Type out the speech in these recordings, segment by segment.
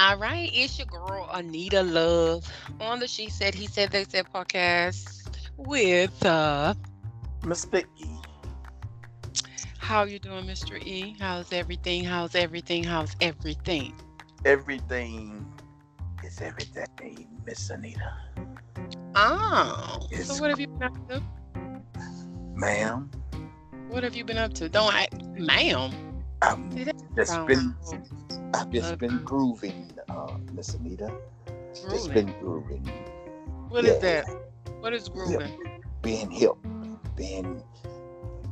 All right, it's your girl Anita Love on the She Said He Said They Said podcast with uh Mr. E. how you doing, Mr. E? How's everything? How's everything? How's everything? Everything is everything, Miss Anita. Oh, It's so what have you been up to? Ma'am, What have you been up to? Don't I, ma'am? I'm that just been I've just been grooving, uh, Miss Anita. Grooving. been grooving. What is yeah. that? What is grooving? Being hip, being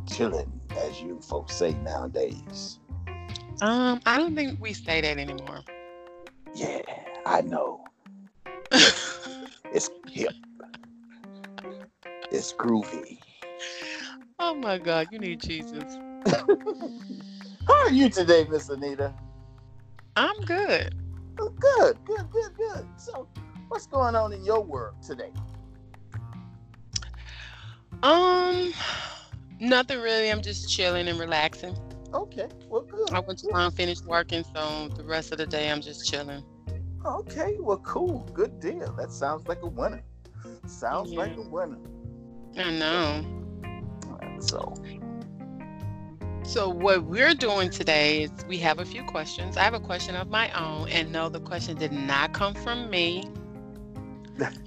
chilling, as you folks say nowadays. Um, I don't think we say that anymore. Yeah, I know. It's hip. It's groovy. oh my God, you need Jesus. How are you today, Miss Anita? I'm good. Oh, Good, good, good, good. So, what's going on in your world today? Um, nothing really. I'm just chilling and relaxing. Okay, well, good. I went to finished working, so the rest of the day I'm just chilling. Okay, well, cool. Good deal. That sounds like a winner. Sounds like a winner. I know. So, So what we're doing today is we have a few questions. I have a question of my own, and no, the question did not come from me.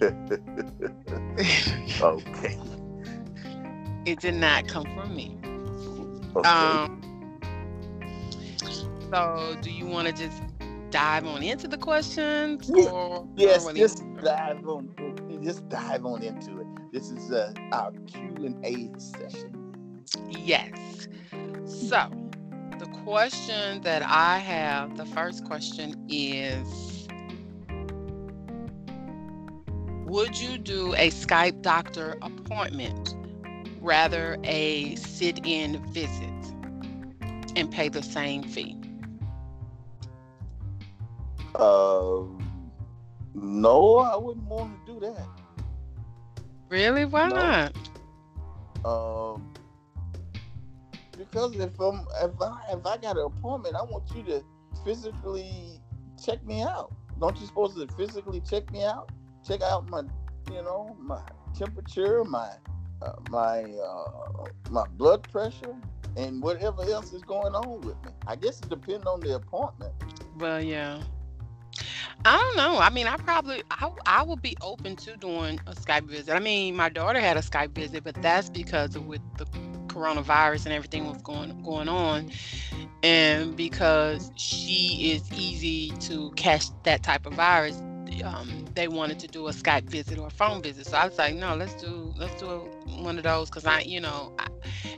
okay. it did not come from me. Okay. Um. So, do you want to just dive on into the questions, or yes, or just you- dive on. Just dive on into it. This is uh, our Q and A session. Yes. So, the question that I have, the first question is Would you do a Skype doctor appointment rather a sit in visit and pay the same fee? Um, no, I wouldn't want to do that. Really? Why No. not? Um, because if I'm if I if I got an appointment, I want you to physically check me out. Don't you supposed to physically check me out? Check out my, you know, my temperature, my uh, my uh, my blood pressure, and whatever else is going on with me. I guess it depends on the appointment. Well, yeah. I don't know. I mean, I probably I I would be open to doing a Skype visit. I mean, my daughter had a Skype visit, but that's because of with the coronavirus and everything was going going on, and because she is easy to catch that type of virus. Um, they wanted to do a Skype visit or a phone visit, so I was like, no, let's do let's do one of those because I, you know, I,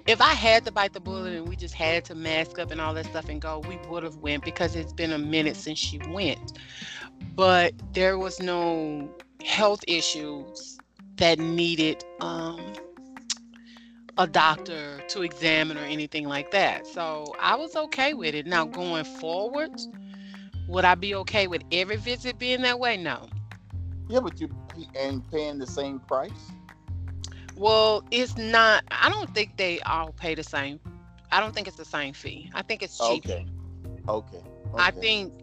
if I had to bite the bullet and we just had to mask up and all that stuff and go, we would have went because it's been a minute since she went. But there was no health issues that needed um, a doctor to examine or anything like that. So I was okay with it. Now going forward, would I be okay with every visit being that way? No. Yeah, but you ain't paying the same price. Well, it's not. I don't think they all pay the same. I don't think it's the same fee. I think it's cheap. Okay. Okay. I think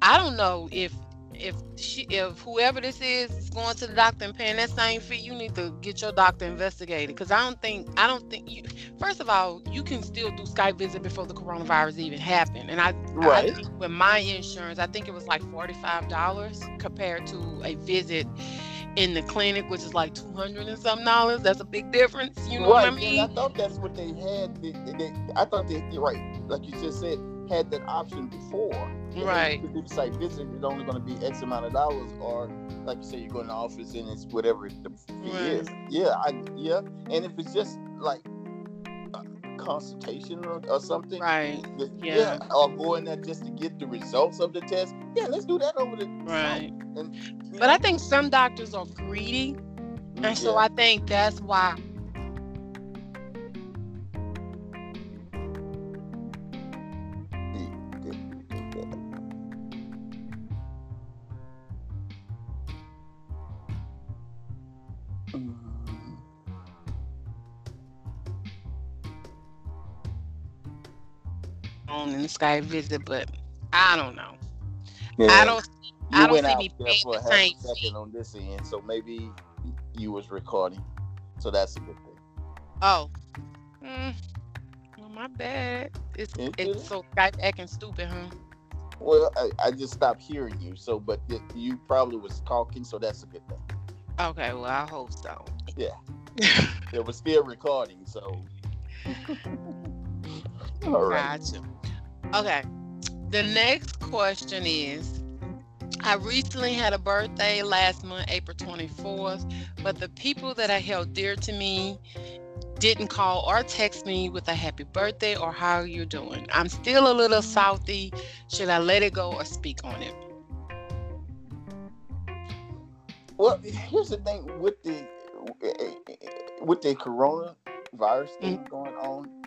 I don't know if if she if whoever this is is going to the doctor and paying that same fee, you need to get your doctor investigated because I don't think I don't think you. First of all, you can still do Skype visit before the coronavirus even happened, and I, I Right. think with my insurance, I think it was like forty five dollars compared to a visit in the clinic, which is like two hundred and some dollars. That's a big difference. You know what I mean? and I thought that's what they had. They, they, I thought they, you're right, like you just said, had that option before. Yeah, Right. If you site visit, it's only going to be X amount of dollars, or like you say, you go in the office and it's whatever the fee Right. is. Yeah, I yeah. And if it's just like a consultation or, or something, Right. th- Yeah. yeah, or going there just to get the results of the test. Yeah, let's do that over the Right. And, But I think some doctors are greedy And so. I think that's why on in the Skype visit, but I don't know. Yeah. I don't. You I don't see me paying the same second on this end, so maybe you was recording. So that's a good thing. Oh. Mm. Well, my bad. It's It it's so Skype acting stupid, huh? Well, I, I just stopped hearing you. So, but y- you probably was talking, so that's a good thing. Okay, well I hope so. Yeah. It was still recording, so. All right. Gotcha. Okay. The next question is I recently had a birthday last month, April 24th, but the people that I held dear to me didn't call or text me with a happy birthday or how are you're doing. I'm still a little salty. Should I let it go or speak on it? Well, here's the thing with the with the coronavirus thing mm. going on.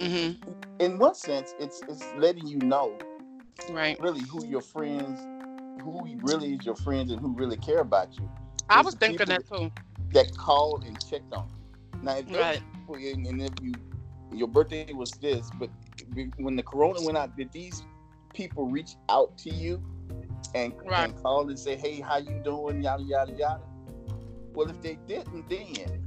Mm-hmm. In one sense, it's it's letting you know Right. really who your friends, who really is your friends, and who really care about you. I There's was thinking that too. That called and checked on. you. Now, if Right. people, and and if you your birthday was this, but when the corona went out, did these people reach out to you and, Right. and call and say, "Hey, how you doing?" Yada yada yada. Well, if they didn't, then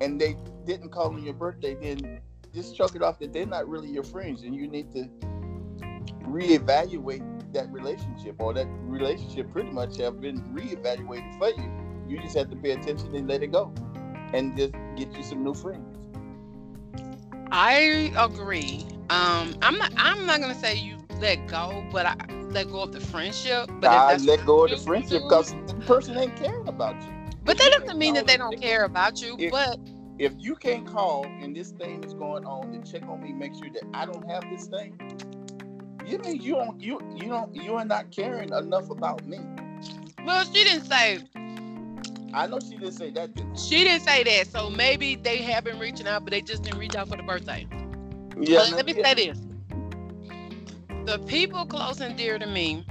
and they didn't call on your birthday, then just chuck it off that they're not really your friends, and you need to reevaluate that relationship, or that relationship pretty much have been reevaluated for you. You just have to pay attention and let it go, and just get you some new friends. I agree. Um, I'm not. I'm not gonna say you let go, but I let go of the friendship. But I let go of the friendship because the person ain't caring about you. But that doesn't mean that they don't care about you. But If you can't call and this thing is going on, to check on me, make sure that I don't have this thing. You mean you don't you you don't you are not caring enough about me. well, she didn't say. I know she didn't say that. Didn't She didn't say that. So maybe they have been reaching out, but they just didn't reach out for the birthday. yeah, But let me yeah. say this: the people close and dear to me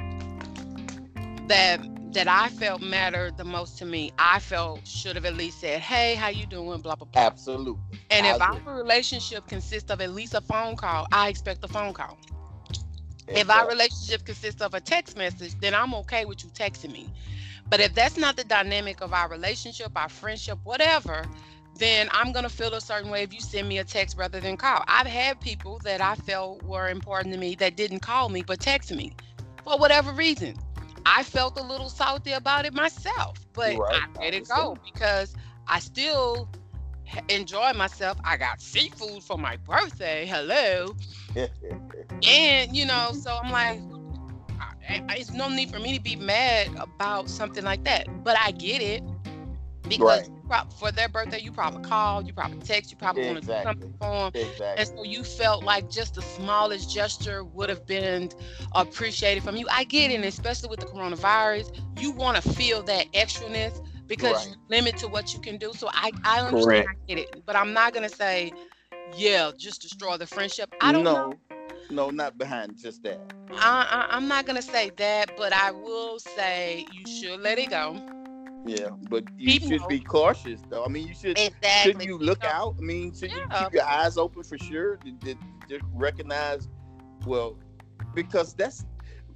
that that I felt mattered the most to me, I felt should have at least said, "Hey, how you doing?" Blah blah blah. Absolutely. And I if agree. our relationship consists of at least a phone call, I expect a phone call. If our relationship consists of a text message, then I'm okay with you texting me. But if that's not the dynamic of our relationship, our friendship, whatever, then I'm gonna feel a certain way if you send me a text rather than call. I've had people that I felt were important to me that didn't call me but text me for whatever reason. I felt a little salty about it myself, but Right, I let it go because I still enjoy myself. I got seafood for my birthday. Hello. And you know, so I'm like, it's no need for me to be mad about something like that. But I get it because Right. for their birthday, you probably called, you probably text, you probably want to do something for them. exactly. And so you felt like just the smallest gesture would have been appreciated from you. I get it, especially with the coronavirus, you want to feel that extraness because Right. you limit to what you can do. So I, I understand, I get it, but I'm not gonna say, yeah, just destroy the friendship. I don't no, know. no, not behind just that. I, I, I'm not gonna say that, but I will say you should let it go. Yeah, but you People- should be cautious, though. I mean, you should. Exactly. Shouldn't you look know. out? I mean, should you keep your eyes open for sure to recognize? Well, because that's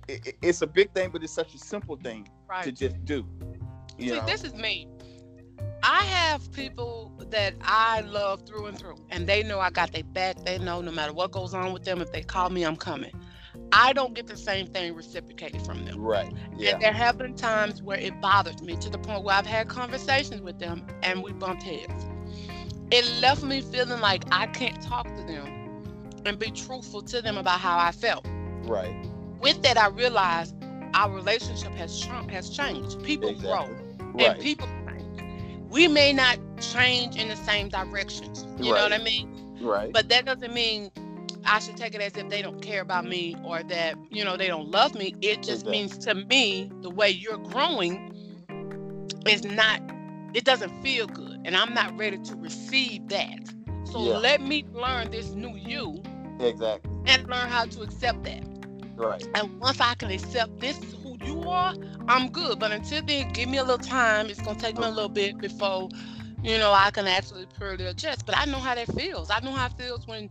it- it's a big thing, but it's such a simple thing Right. to just do. You See, know, this is me. I have people that I love through and through, and they know I got their back. They know no matter what goes on with them, if they call me, I'm coming. I don't get the same thing reciprocated from them. right? Yeah, And there have been times where it bothers me to the point where I've had conversations with them and we bumped heads. It left me feeling like I can't talk to them and be truthful to them about how I felt. right. With that, I realized our relationship has ch- has changed. People Exactly. grow Right. and people change. We may not change in the same directions. You know what I mean? right. But that doesn't mean I should take it as if they don't care about me or that, you know, they don't love me. It just Exactly. means to me, the way you're growing is not, it doesn't feel good. And I'm not ready to receive that. So Yeah. let me learn this new you exactly. and learn how to accept that. Right. And once I can accept this is who you are, I'm good. But until then, give me a little time. It's gonna take me a little bit before, you know, I can actually purely adjust. But I know how that feels. I know how it feels when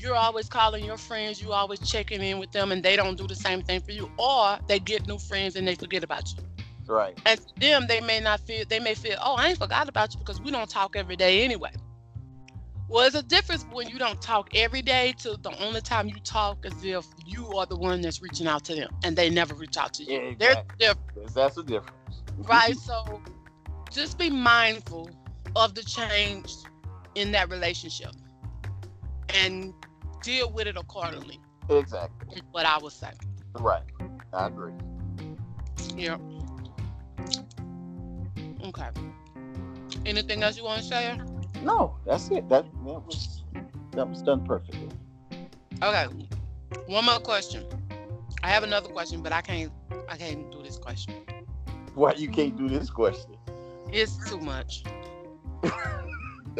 you're always calling your friends, you always checking in with them, and they don't do the same thing for you, or they get new friends and they forget about you. Right. And them, they may not feel, they may feel, oh, I ain't forgot about you because we don't talk every day anyway. Well, there's a difference when you don't talk every day to the only time you talk as if you are the one that's reaching out to them and they never reach out to you. Yeah, There's exactly. difference, That's the difference. right? So just be mindful of the change in that relationship and deal with it accordingly, Exactly. what I would say. Right. I agree. Yeah. Okay. Anything else you want to share? No, that's it. That that was that was done perfectly. Okay. One more question. I have another question, but I can't. I can't do this question. Why you can't do this question? It's too much.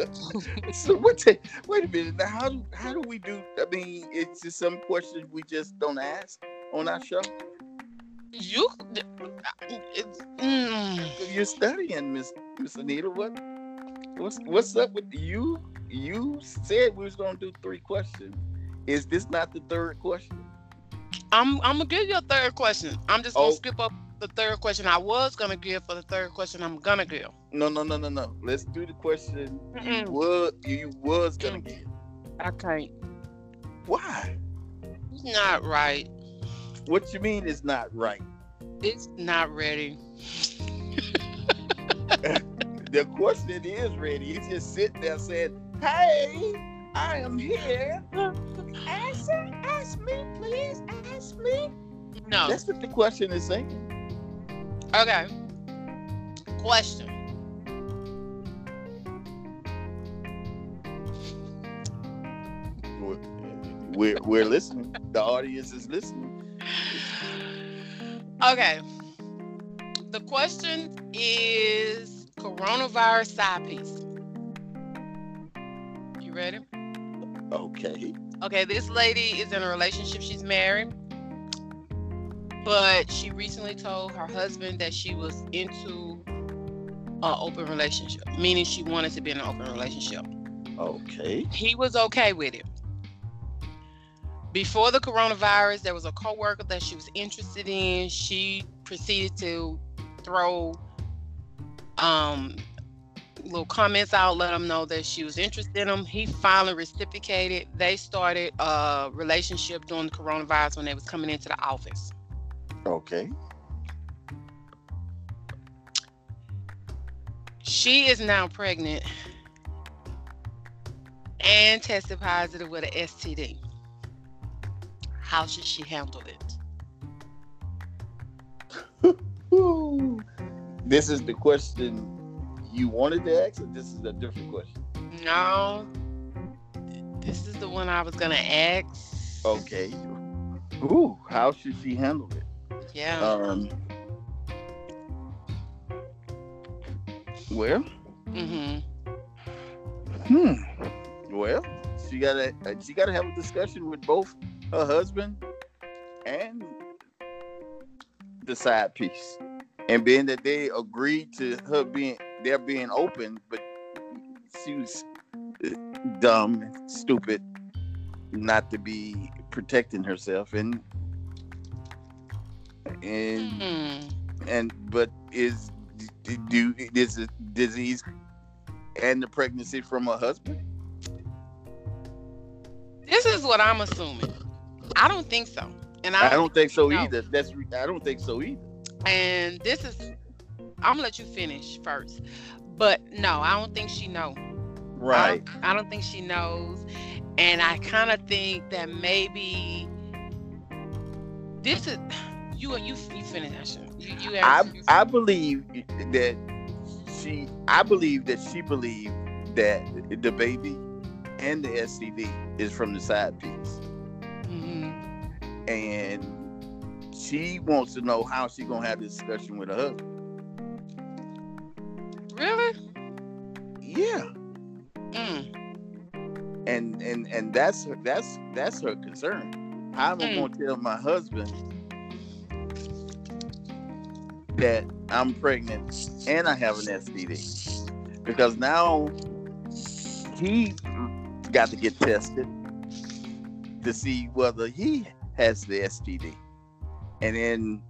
so what? ta- wait a minute. Now, how do how do we do? I mean, it's just some questions we just don't ask on our show. You. It's, mm, You're studying, Miss Miss Anita. What? What's what's up with you? You said we was gonna do three questions. Is this not the third question? I'm. I'm gonna give you a third question. I'm just gonna Oh. skip up the third question I was gonna give for the third question. I'm gonna give. No, no, no, no, no. Let's do the question you Mm-mm. was you was gonna Mm. get. I can't. Why? It's not right. What you mean is not right? It's not ready. The question is ready. He's just sitting there saying, "Hey, I am here. Answer, ask me, please, ask me." No. That's what the question is saying. Okay. Question. We're, we're, we're listening. The audience is listening. Okay. The question is coronavirus side piece. You ready? Okay. Okay, this lady is in a relationship. She's married. But she recently told her husband that she was into an open relationship, meaning she wanted to be in an open relationship. Okay. he was okay with it. Before the coronavirus, there was a coworker that she was interested in. She proceeded to throw um, little comments out, let him know that she was interested in him. He finally reciprocated. They started a relationship during the coronavirus when they was coming into the office. Okay. She is now pregnant and tested positive with an STD. How should she handle it? This is the question you wanted to ask, or this is a different question? No, this is the one I was gonna ask. Okay. Ooh, how should she handle it? Yeah. Um. Well, mm-hmm. hmm. Well, she gotta she gotta have a discussion with both her husband and the side piece, and being that they agreed to her being they're being open, but she was uh, dumb, stupid, not to be protecting herself, and and Hmm. and but is do, is the disease and the pregnancy from her husband? This is what I'm assuming. I don't think so, and I, I don't think so no. either. That's I don't think so either. And this is, I'm gonna let you finish first. But no, I don't think she know. I don't, I don't think she knows, and I kind of think that maybe this is you. You you finish that shit. You you. I you- I believe that she I believe that she believed that the baby and the STD is from the side piece. Mhm. And she wants to know how she gonna have this discussion with her husband. Really? Yeah. Mm. and and and that's her that's that's her concern. How am I Mm. going to tell my husband that I'm pregnant and I have an STD? Because now he got to get tested, to see whether he has the STD, and then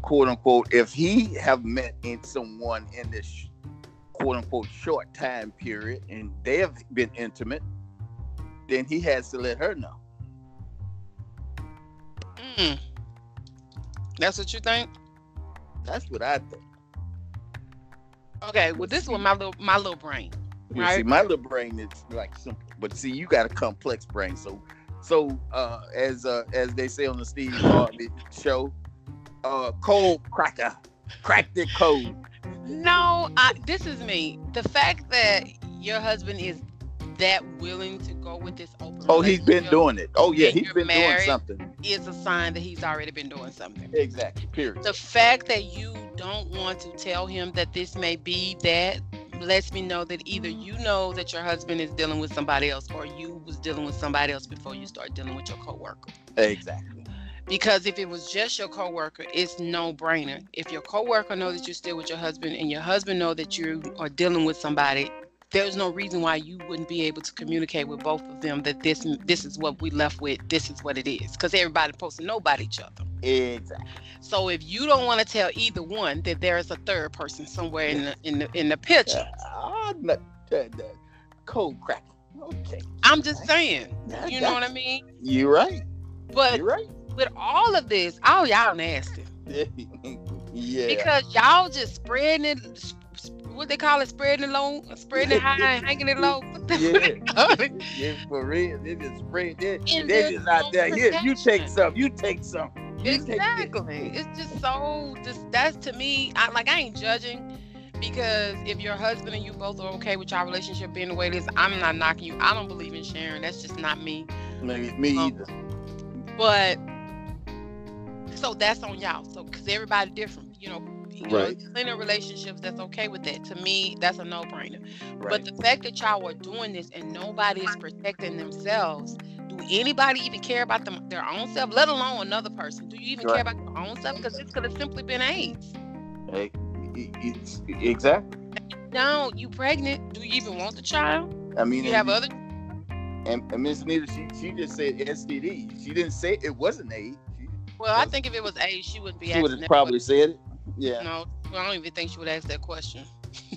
quote unquote, if he have met in someone in this quote unquote short time period and they have been intimate, then he has to let her know. Mm. That's what you think? That's what I think. Okay, well, this was my little my little brain. You Right. see, my little brain is like simple, but see, you got a complex brain. So, so uh, as uh, as they say on the Steve Harvey show, uh, cold cracker, crack the code. No, I, this is me. The fact that your husband is that willing to go with this open Oh, he's been doing it. Oh yeah, he's been doing something. is a sign that he's already been doing something. Exactly. Period. The fact that you don't want to tell him that this may be that lets me know that either you know that your husband is dealing with somebody else or you was dealing with somebody else before you start dealing with your coworker. Exactly. Because if it was just your coworker, it's no brainer. If your coworker know that you're still with your husband and your husband know that you are dealing with somebody, there's no reason why you wouldn't be able to communicate with both of them that this this is what we left with, this is what it is. Because everybody supposed to know about each other. Exactly. So if you don't want to tell either one that there is a third person somewhere in the in the in the picture, Ah, no, that, that cold cracker. Okay. I'm just saying, I you know what I mean? you're right. But You're right. with all of this, oh y'all nasty. yeah. because y'all just spreading it what they call it spreading it low spreading it high and hanging it low What the- what they yeah, for real. They just spray. They, they just out there. Here, you take some. You take some. You take exactly it's just so just that's to me I like I ain't judging because if your husband and you both are okay with your relationship being the way it is I'm not knocking you I don't believe in sharing that's just not me Me, me Um, either. but so that's on y'all so because everybody different you know you know, Right. relationships that's okay with that to me that's a no-brainer Right. But the fact that y'all are doing this and nobody is protecting themselves, do anybody even care about them their own self, let alone another person? Do you even care about your own self? Because this could have simply been AIDS. Hey, it's- exactly. No, you pregnant. Do you even want the child? I mean, You have and, other and, and Miss Nita, she she just said STD. She didn't say it wasn't AIDS. Well, I think if it was AIDS, she wouldn't be she would have probably said it. Yeah. No, I don't even think she would ask that question.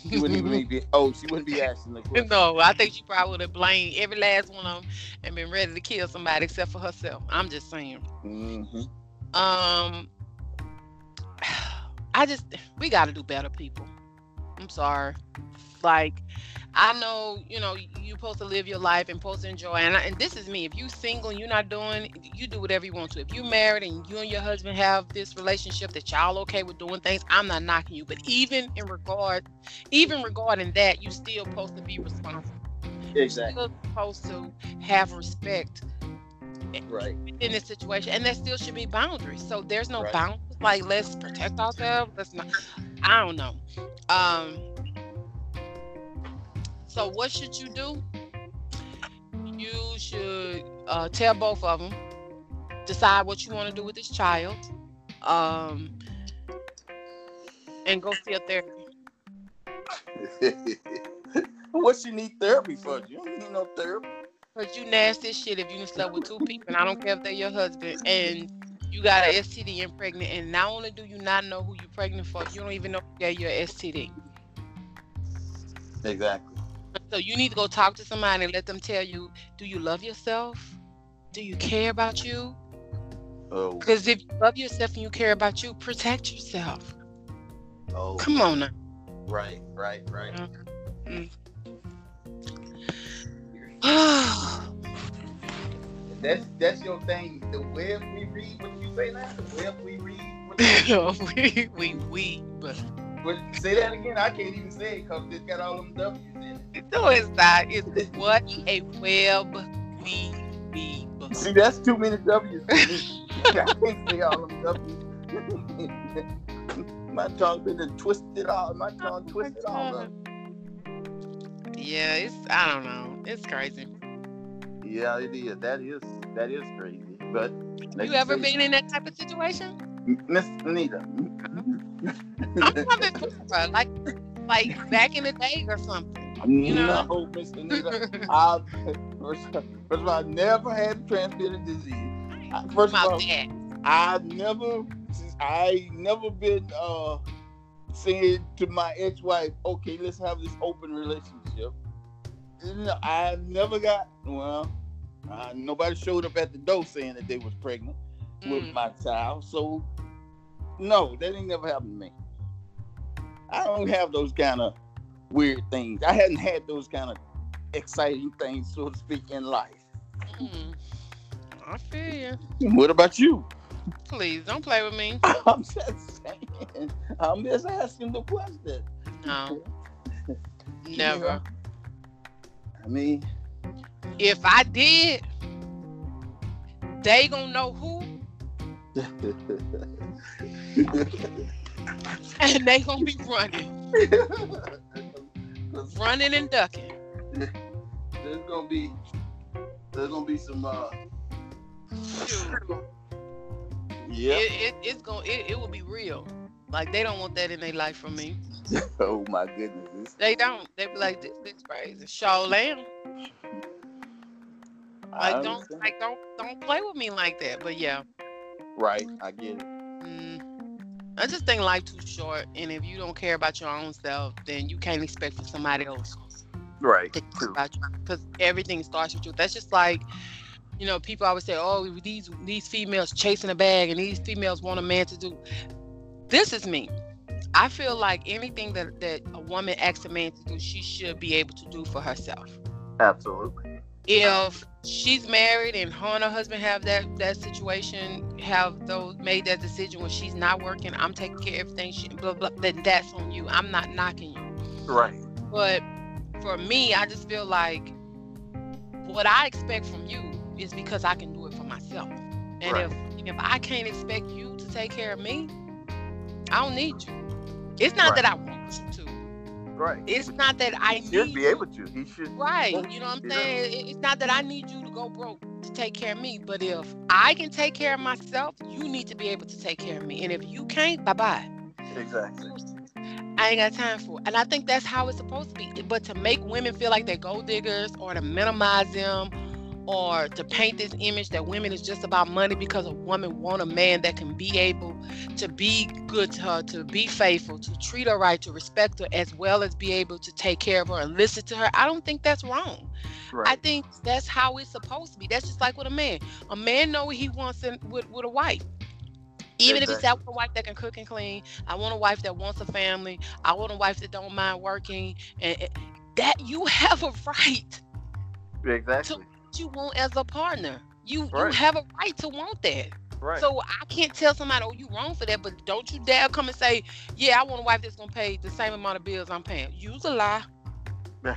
She wouldn't even be. Oh, she wouldn't be asking the question. no, I think she probably would have blamed every last one of them and been ready to kill somebody except for herself. I'm just saying. hmm Um, I just we got to do better, people. I'm sorry. Like, I know you know you're supposed to live your life and supposed to enjoy, and, I, and this is me. If you single and you're not doing, you do whatever you want to. If you're married and you and your husband have this relationship that y'all okay with doing things, I'm not knocking you. But even in regard, even regarding that, you still supposed to be responsible. Exactly. Still supposed to have respect Right. in this situation and there still should be boundaries so there's no Right. boundaries like let's protect ourselves let's not i don't know um so what should you do you should uh, tell both of them decide what you want to do with this child um and go see a therapist what she need therapy for? You don't need no therapy. Cause you nasty as shit if you slept with two people, and I don't care if they're your husband, and you got an STD and pregnant, and not only do you not know who you're pregnant for, you don't even know who gave you an STD. Exactly. So you need to go talk to somebody and let them tell you, do you love yourself? Do you care about you? Oh. Because if you love yourself and you care about you, protect yourself. Oh. Come on now. Right. Right. Right. Mm-hmm. That's that's your thing. The web we read. What you say now? The web we read. What, we we we but what, say that again. I can't even say it because it's got all them W's in it. no it's not. It's what a web we weave. See, that's too many W's. for me. I can't say all them W's. my tongue been twisted all. My tongue twisted all up. Yeah, it's I don't know. It's crazy. Yeah, it is. That is that is crazy. But like you ever say, been in that type of situation? Miss Anita? Uh-huh. I'm coming from, like like back in the day or something. You know? No, Miss Anita. I, first, first of all, I never had transmitted disease. First of all, that. I never, I never been uh saying to my ex-wife, "Okay, let's have this open relationship." No, I never got. Well, uh, nobody showed up at the door saying that they was pregnant with Mm. my child, so no, that ain't never happened to me. I don't have those kind of weird things. I hadn't had those kind of exciting things, so to speak, in life. Mm. I feel you. What about you? Please don't play with me. I'm just saying. I'm just asking the question. No, never. I mean, If I did, they gonna know who, and they gonna be running, running and ducking. there's gonna be there's gonna be some uh yeah It, it, it's gonna it, it will be real. Like they don't want that in their life from me. oh my goodness They don't. They be like, this bitch crazy. Show lamb. I Like don't understand. like don't don't play with me like that. But yeah. Right I get it Mm, I just think life too short, and if you don't care about your own self, then you can't expect for somebody else right to care about you because everything starts with you. That's just like, you know, people always say, "Oh, these these females chasing a bag, and these females want a man to do." This is me. I feel like anything that that a woman asks a man to do, she should be able to do for herself. absolutely if she's married and her and her husband have that that situation have those made that decision when she's not working i'm taking care of everything she blah blah then that's on you. I'm not knocking you. Right. But for me i just feel like what i expect from you is because i can do it for myself. And Right. if if i can't expect you to take care of me i don't need you. It's not Right. that i want you to right it's not that i he need should be able to he should Right. You know what I'm saying? It- It's not that I need you to go broke to take care of me, but if I can take care of myself, you need to be able to take care of me. And if you can't, bye bye. exactly I ain't got time for it. And I think that's how it's supposed to be. But to make women feel like they're gold diggers or to minimize them or to paint this image that women is just about money because a woman want a man that can be able to be good to her, to be faithful, to treat her right, to respect her, as well as be able to take care of her and listen to her. I don't think that's wrong. I think that's how it's supposed to be. That's just like with a man. A man know what he wants in, with, with a wife. Even if it's that a wife that can cook and clean, I want a wife that wants a family. I want a wife that don't mind working, and that you have a right exactly that you want as a partner. You you have a right to want that. right So I can't tell somebody, oh, you wrong for that, but don't you dare come and say, yeah, I want a wife that's gonna pay the same amount of bills I'm paying. Use a lie.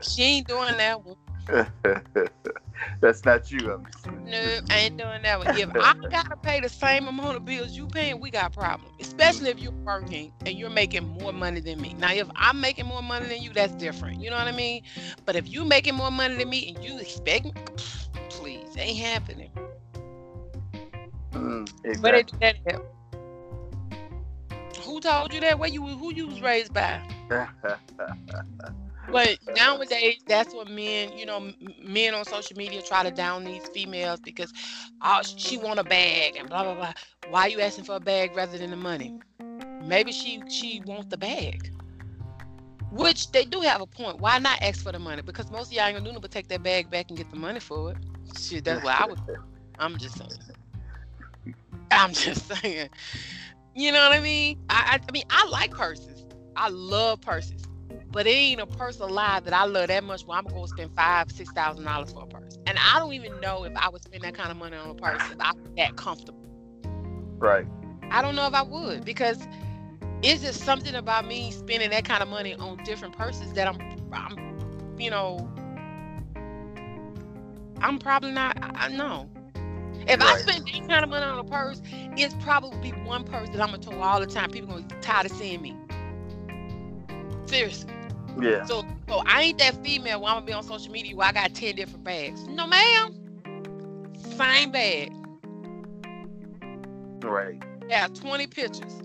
She ain't doing that one. that's not you I'm No, I ain't doing that one. If I gotta pay the same amount of bills you paying, we got a problem. Especially if you're working and you're making more money than me. Now, if I'm making more money than you, that's different. You know what I mean? But if you making more money than me and you expect me, please, ain't happening. Mm, exactly. do that? Who told you that? Where you who you was raised by? But nowadays, that's what men, you know, men on social media try to down these females because, oh, she want a bag and blah blah blah. Why are you asking for a bag rather than the money? Maybe she she wants the bag. Which they do have a point. Why not ask for the money? Because most of y'all ain't gonna do nothing but take that bag back and get the money for it. Shit, that's what I would. I'm just saying. I'm just saying. You know what I mean? I, I I mean I like purses. I love purses. But it ain't a purse alive that I love that much where I'm gonna spend five, six thousand dollars for a purse. And I don't even know if I would spend that kind of money on a purse if I was that comfortable. right I don't know if I would because it's just something about me spending that kind of money on different purses that I'm I'm you know I'm probably not I know. If I spend that kind of money on a purse, it's probably one purse that I'm gonna throw all the time. People gonna get tired of seeing me. Seriously. Yeah So, so I ain't that female where I'm gonna be on social media where I got ten different bags. No, ma'am. Same bag. right Yeah, 20 pictures.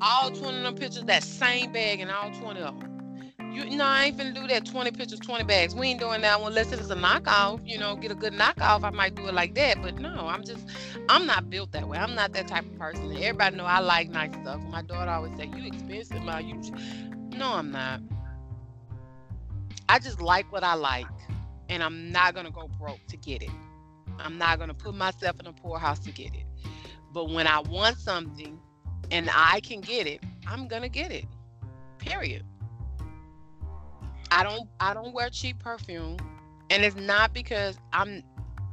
All 20 of them pictures, that same bag and all 20 of them. You no, I ain't finna do that. Twenty pictures, twenty bags. We ain't doing that one unless it's a knockoff. You know, get a good knockoff. I might do it like that. But no, I'm just, I'm not built that way. I'm not that type of person. Everybody know I like nice stuff. My daughter always say, "You expensive, ma. You." No, I'm not. I just like what I like, and I'm not gonna go broke to get it. I'm not gonna put myself in a poorhouse to get it. But when I want something and I can get it, I'm gonna get it. Period. I don't I don't wear cheap perfume. And it's not because I'm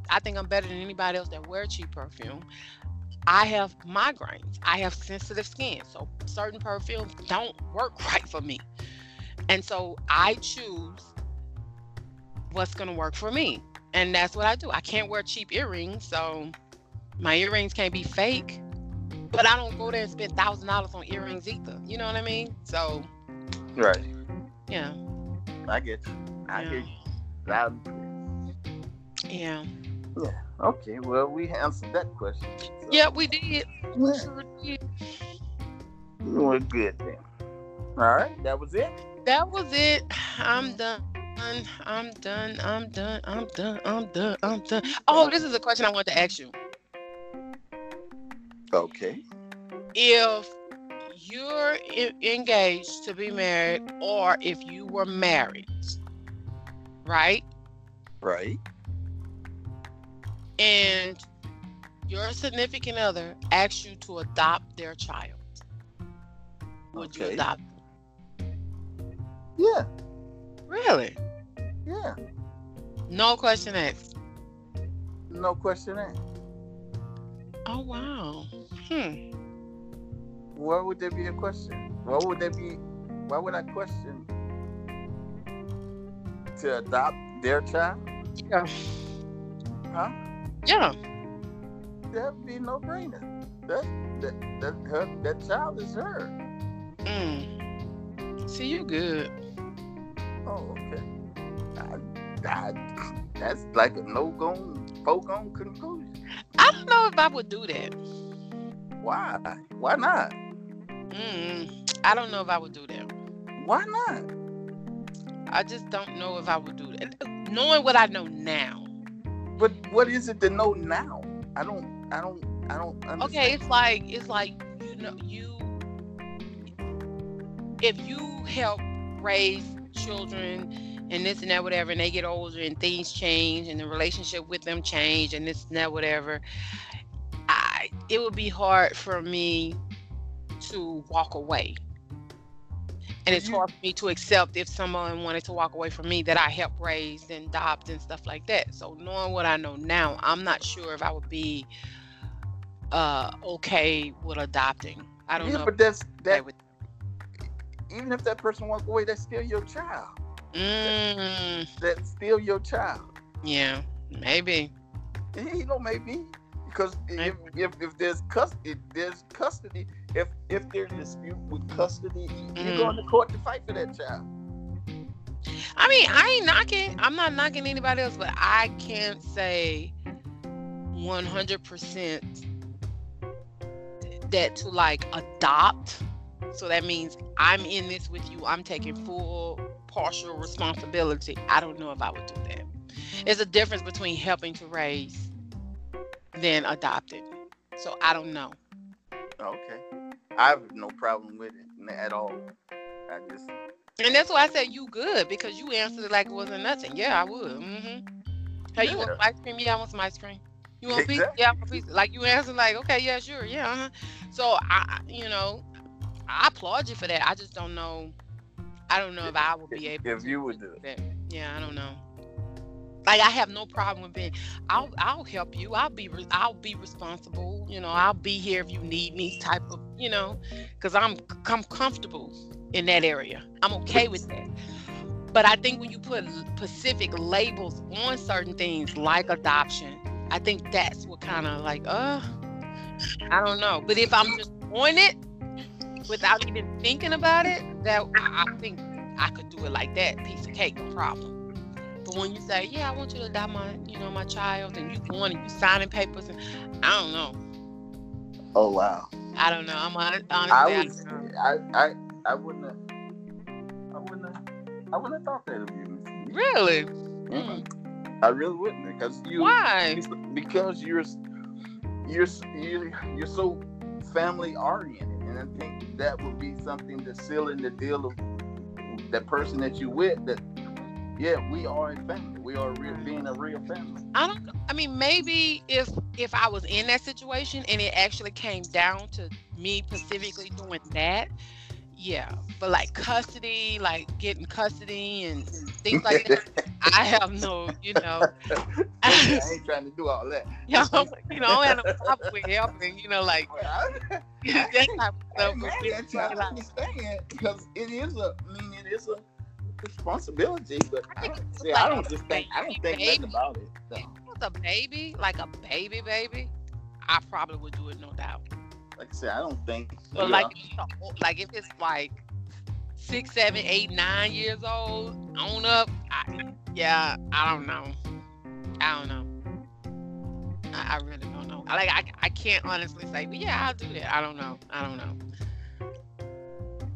I think I'm better than anybody else that wear cheap perfume. I have migraines. I have sensitive skin. So certain perfumes don't work right for me. And so I choose what's going to work for me. And that's what I do. I can't wear cheap earrings. So my earrings can't be fake. But I don't go there and spend thousand dollars on earrings either. You know what I mean? So Right. Yeah. I get you. I Yeah. hear you. Clear. Yeah. Yeah. Okay. Well, we answered that question. So, Yeah, we did. We Yeah. sure did. We're good then. All right. That was it. That was it. I'm mm-hmm. done. I'm done. I'm done. I'm done. I'm done. I'm done. Mm-hmm. Oh, this is a question I want to ask you. Okay. If you're engaged to be married, mm-hmm. or if you were married, right? Right. And your significant other asks you to adopt their child, would you Okay. adopt? Yeah. Really? Yeah. No question asked. No question asked. Oh wow. Hmm. Why would there be a question? Why would there be? Why would I question to adopt their child? Yeah. Huh? Yeah. That would be no brainer. That that that her that child is her. Mm. See, you good. Oh, okay. I, I, that's like a no go, foregone conclusion. I don't know if I would do that. Why? Why not? Mm. I don't know if I would do that. Why not? I just don't know if I would do that. Knowing what I know now. But what is it to know now? I don't. I don't. I don't understand. Okay, it's like it's like you know you if you help raise children and this and that whatever and they get older and things change and the relationship with them change and this and that whatever I it would be hard for me to walk away. And it's hard for me to accept if someone wanted to walk away from me that I helped raise and adopt and stuff like that. So knowing what I know now, I'm not sure if I would be uh okay with adopting. I don't yeah, know. but that's that. Even if that person walk away, that's still your child. Mm, That's still your child. yeah, maybe. Yeah, you know, maybe because if, Maybe. if if there's custody, if there's custody. If if there's a dispute with custody, Mhm. you're going to court to fight for that child. I mean, I ain't knocking. I'm not knocking anybody else, but I can't say 100% that to like adopt. So that means I'm in this with you. I'm taking full partial responsibility. I don't know if I would do that. There's a difference between helping to raise than adopting. So I don't know. Okay, I have no problem with it at all. I just And that's why I said you good because you answered it like it wasn't nothing. Yeah, I would. Mm-hmm. Hey, you want some ice cream? Yeah, I want some ice cream. You want pizza? Yeah, I want pizza. Like you answered like, okay, yeah, sure, yeah. Uh-huh. So I, you know, I applaud you for that. I just don't know. I don't know if I would be able. if to you would do it. that. Yeah, I don't know. Like I have no problem with being. I'll I'll help you. I'll be re- I'll be responsible. You know, I'll be here if you need me. Type of you know, because I'm I'm comfortable in that area. I'm okay with that. But I think when you put specific labels on certain things like adoption, I think that's what kind of like uh I don't know. But if I'm just on it without even thinking about it, that I think I could do it like that, piece of cake, no problem. But when you say, "Yeah, I want you to adopt my, you know, my child," and you going and you signing papers, and I don't know, Oh wow. I don't know. I'm hon- honestly, I I would. I I I wouldn't. Have, I wouldn't. Have, I wouldn't have thought that of you. Really? Mm-hmm. I really wouldn't because you. Why? Because you're you're you're you're so family oriented, and I think that would be something to seal in the deal of that person that you with. That yeah, we are a family. We are real, mm-hmm. being a real family. I don't. I mean, maybe if if I was in that situation and it actually came down to me specifically doing that, yeah. But like custody, like getting custody and things like that, I have no, you know. I ain't trying to do all that. you know, you know, I have no problem with helping, you know, like that type of stuff. I understand because it is a. I mean, it is a responsibility, but I, don't, see, I don't just think I don't think baby. nothing about it. So. If it was a baby, like a baby, baby, I probably would do it, no doubt. Like I said, I don't think. But like, like if it's like six, seven, eight, nine years old on up, I, yeah, I don't know. I don't know. I, I really don't know. I, like I, I can't honestly say, but yeah, I'll do that. I don't know. I don't know.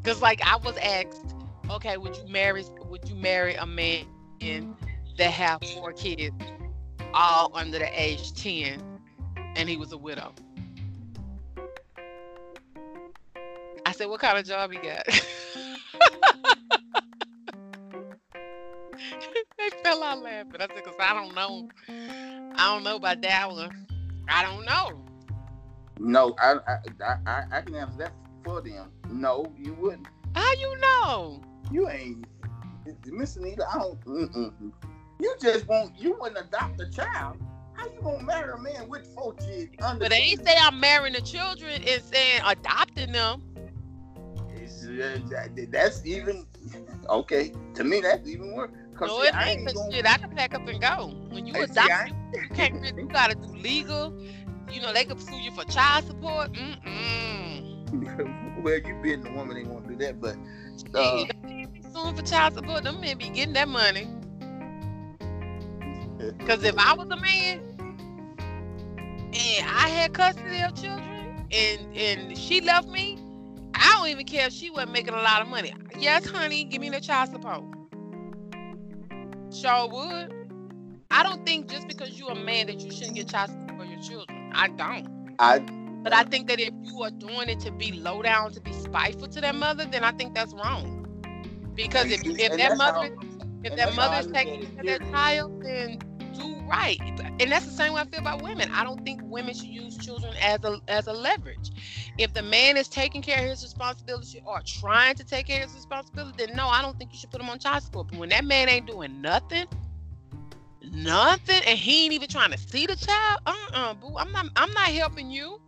Cause like I was asked, okay, would you marry would you marry a man that have four kids, all under the age ten, and he was a widow? I said, what kind of job he got? they fell out laughing. I said, because I don't know. I don't know about that one. I don't know. No, I I, I, I can answer that for them. No, you wouldn't. How you know? You ain't, Miss Anita. I don't. Mm-mm. You just won't. You wouldn't adopt a child. How you gonna marry a man with four kids? Under but they ain't say I'm marrying the children and saying adopting them. That's even okay. To me, that's even worse. No, it ain't. Cause gonna... shit, I can pack up and go. When you adopt, I... you can't. You gotta do legal. You know, they could sue you for child support. Mm-mm. well, you being the woman, ain't gonna do that, but. Uh, suing for child support. Them men be getting that money. Cause if I was a man and I had custody of children and and she left me, I don't even care if she wasn't making a lot of money. Yes, honey, give me the child support. Sure would. I don't think just because you're a man that you shouldn't get child support for your children. I don't. I. But I think that if you are doing it to be low down, to be spiteful to their mother, then I think that's wrong. Because if, if that mother, how, if that mother's taking care of their child, then right. And that's the same way I feel about women. I don't think women should use children as a as a leverage. If the man is taking care of his responsibility or trying to take care of his responsibility, then no, I don't think you should put him on child support. But when that man ain't doing nothing, nothing, and he ain't even trying to see the child, uh-uh, boo, I'm not I'm not helping you.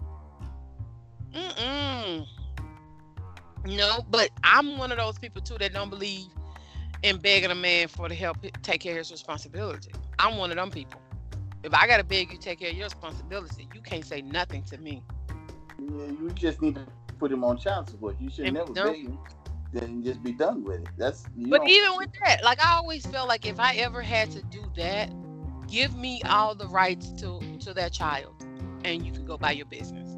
Mm-mm. No, but I'm one of those people too that don't believe in begging a man for to help take care of his responsibility. I'm one of them people. If I gotta beg you to take care of your responsibility, you can't say nothing to me. Yeah, you just need to put him on child support. You should and never beg him. Then just be done with it. That's. but even with that, like I always felt like if I ever had to do that, give me all the rights to to that child, and you can go by your business.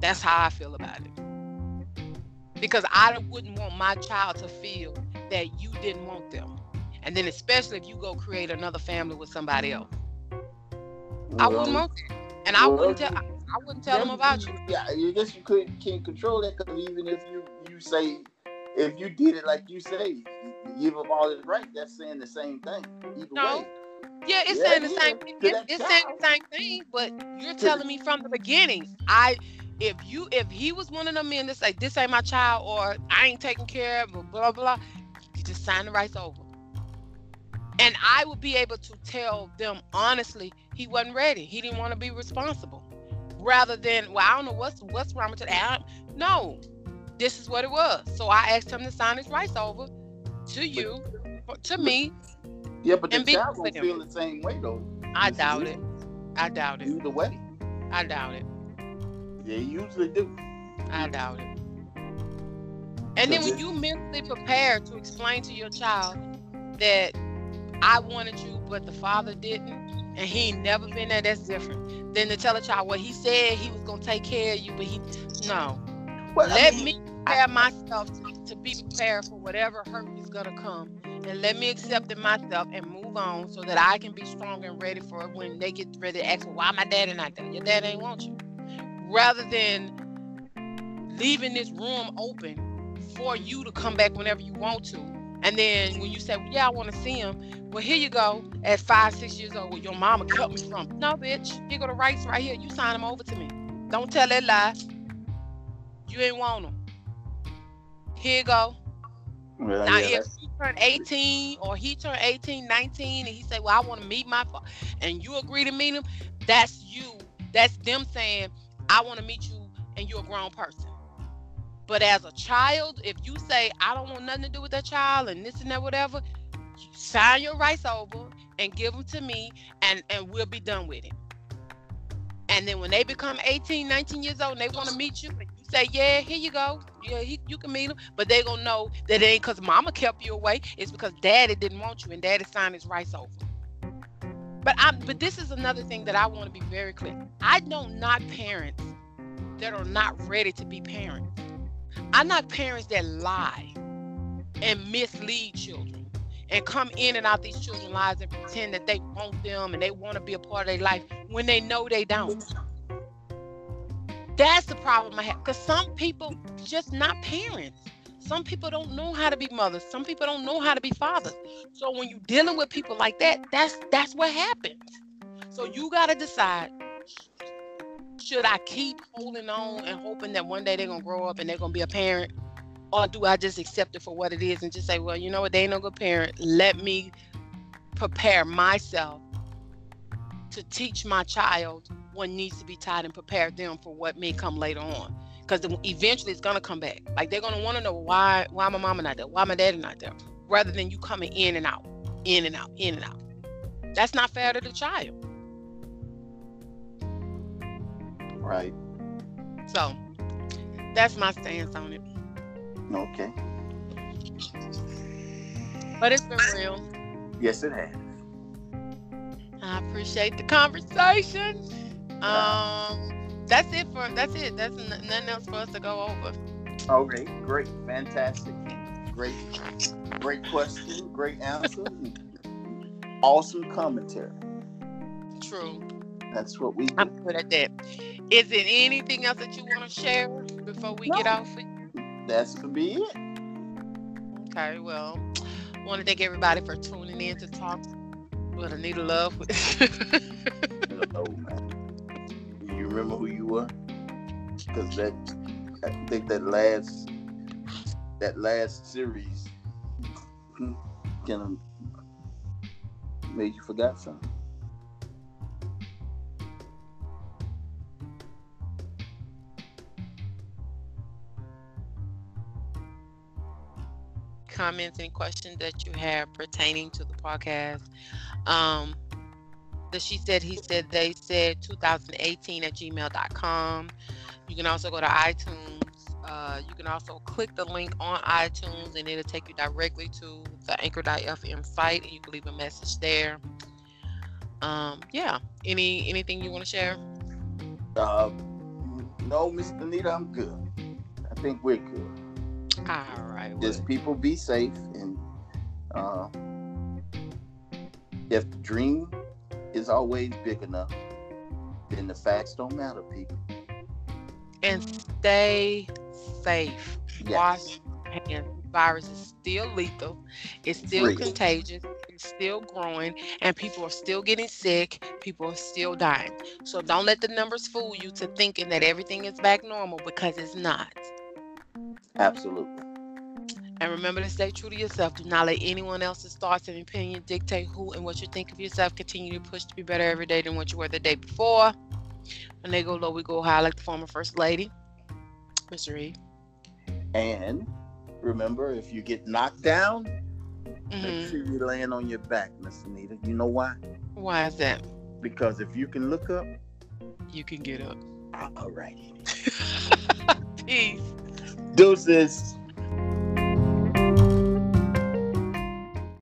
That's how I feel about it. Because I wouldn't want my child to feel that you didn't want them. And then especially if you go create another family with somebody else. Well, I wouldn't want that. And I wouldn't tell I wouldn't tell them about you. Yeah, I guess you could can't control that because even if you you say if you did it like you say, you give up all his right, that's saying the same thing. Either no. way. Yeah, it's yeah, saying the yeah, same thing. It's, it's saying the same thing, but you're telling me from the beginning. I if you if he was one of them men that say this ain't my child or I ain't taking care of blah blah blah, just sign the rights over. And I would be able to tell them honestly, he wasn't ready. He didn't want to be responsible. Rather than, well, I don't know what's what's wrong with that. No, this is what it was. So I asked him to sign his rights over to you, but, to me. Yeah, but the child will feel the same way though. I doubt it. I doubt it. Either way. I doubt it. They usually do. I doubt it. And then when you mentally prepare to explain to your child that I wanted you, but the father didn't, and he ain't never been there, that's different. Then to tell a child, well, he said he was gonna take care of you, but he no. Well, Let I mean, me prepare I, myself to, to, be prepared for whatever hurt is gonna come, and let me accept it myself and move on so that I can be strong and ready for it when they get ready to ask, why my daddy not there? Your dad ain't want you. Rather than leaving this room open for you to come back whenever you want to. And then when you say, well, yeah, I want to see him, well, here you go at five, six years old, your mama cut me from. No, bitch, here go the rights right here. You sign them over to me. Don't tell that lie. You ain't want them. Here you go. Well, Now, yeah, if he turned 18 or he turned 18, 19, and he said, Well, I want to meet my father, and you agree to meet him, that's you. That's them saying, I want to meet you, and you're a grown person. But as a child, if you say, I don't want nothing to do with that child and this and that, whatever, sign your rights over and give them to me, and, and we'll be done with it. And then when they become 18, 19 years old, and they want to meet you, and you say, Yeah, here you go. Yeah, he, you can meet them. But they gonna know that it ain't because mama kept you away. It's because daddy didn't want you and daddy signed his rights over. But I but this is another thing that I want to be very clear. I don't knock parents that are not ready to be parents. I knock parents that lie and mislead children and come in and out these children's lives and pretend that they want them and they want to be a part of their life when they know they don't. That's the problem I have. Because some people just not parents. Some people don't know how to be mothers. Some people don't know how to be fathers. So when you're dealing with people like that, that's that's what happens. So you gotta decide: should I keep holding on and hoping that one day they're gonna grow up and they're gonna be a parent, or do I just accept it for what it is and just say, well, you know what, they ain't no good parent. Let me prepare myself to teach my child what needs to be taught and prepare them for what may come later on. Because eventually it's gonna come back. Like they're gonna want to know why why my mama not there, why my daddy not there, rather than you coming in and out, in and out, in and out. That's not fair to the child. Right. So that's my stance on it. Okay. But it's been real. Yes, it has. I appreciate the conversation. Um, that's it for that's it. That's n- nothing else for us to go over. Okay, great, fantastic, great, great question, great answer, awesome commentary. True. That's what we do. I'm good at that. Is it anything else that you want to share before we get No. off? That's gonna be it. Okay, well, I want to thank everybody for tuning in to talk with Anita Love. Oh man, you remember who you were? Because that, I think that last, that last series, hmm, kind of made you forgot something. Comments, any questions that you have pertaining to the podcast. Um, the she said, he said, they said 2018 at gmail.com. You can also go to iTunes. Uh, you can also click the link on iTunes and it'll take you directly to the anchor.fm site and you can leave a message there. Um, yeah. Any anything you want to share? Uh, no, Miss Anita, I'm good. I think we're good. All right. well, Just people be safe and uh, if the dream is always big enough, then the facts don't matter, people. and stay safe. Yes. Wash hands. Virus is still lethal. It's still Real. contagious. It's still growing, and people are still getting sick. People are still dying. So don't let the numbers fool you to thinking that everything is back normal because it's not. Absolutely. And remember to stay true to yourself. Do not let anyone else's thoughts and opinion dictate who and what you think of yourself. Continue to push to be better every day than what you were the day before. When they go low, we go high, like the former First Lady, Miss Reed. And remember, if you get knocked down, Mhm. make sure you're laying on your back, Miss Anita. You know why? Why is that? Because if you can look up, You can get up. all righty. Peace. Deuces.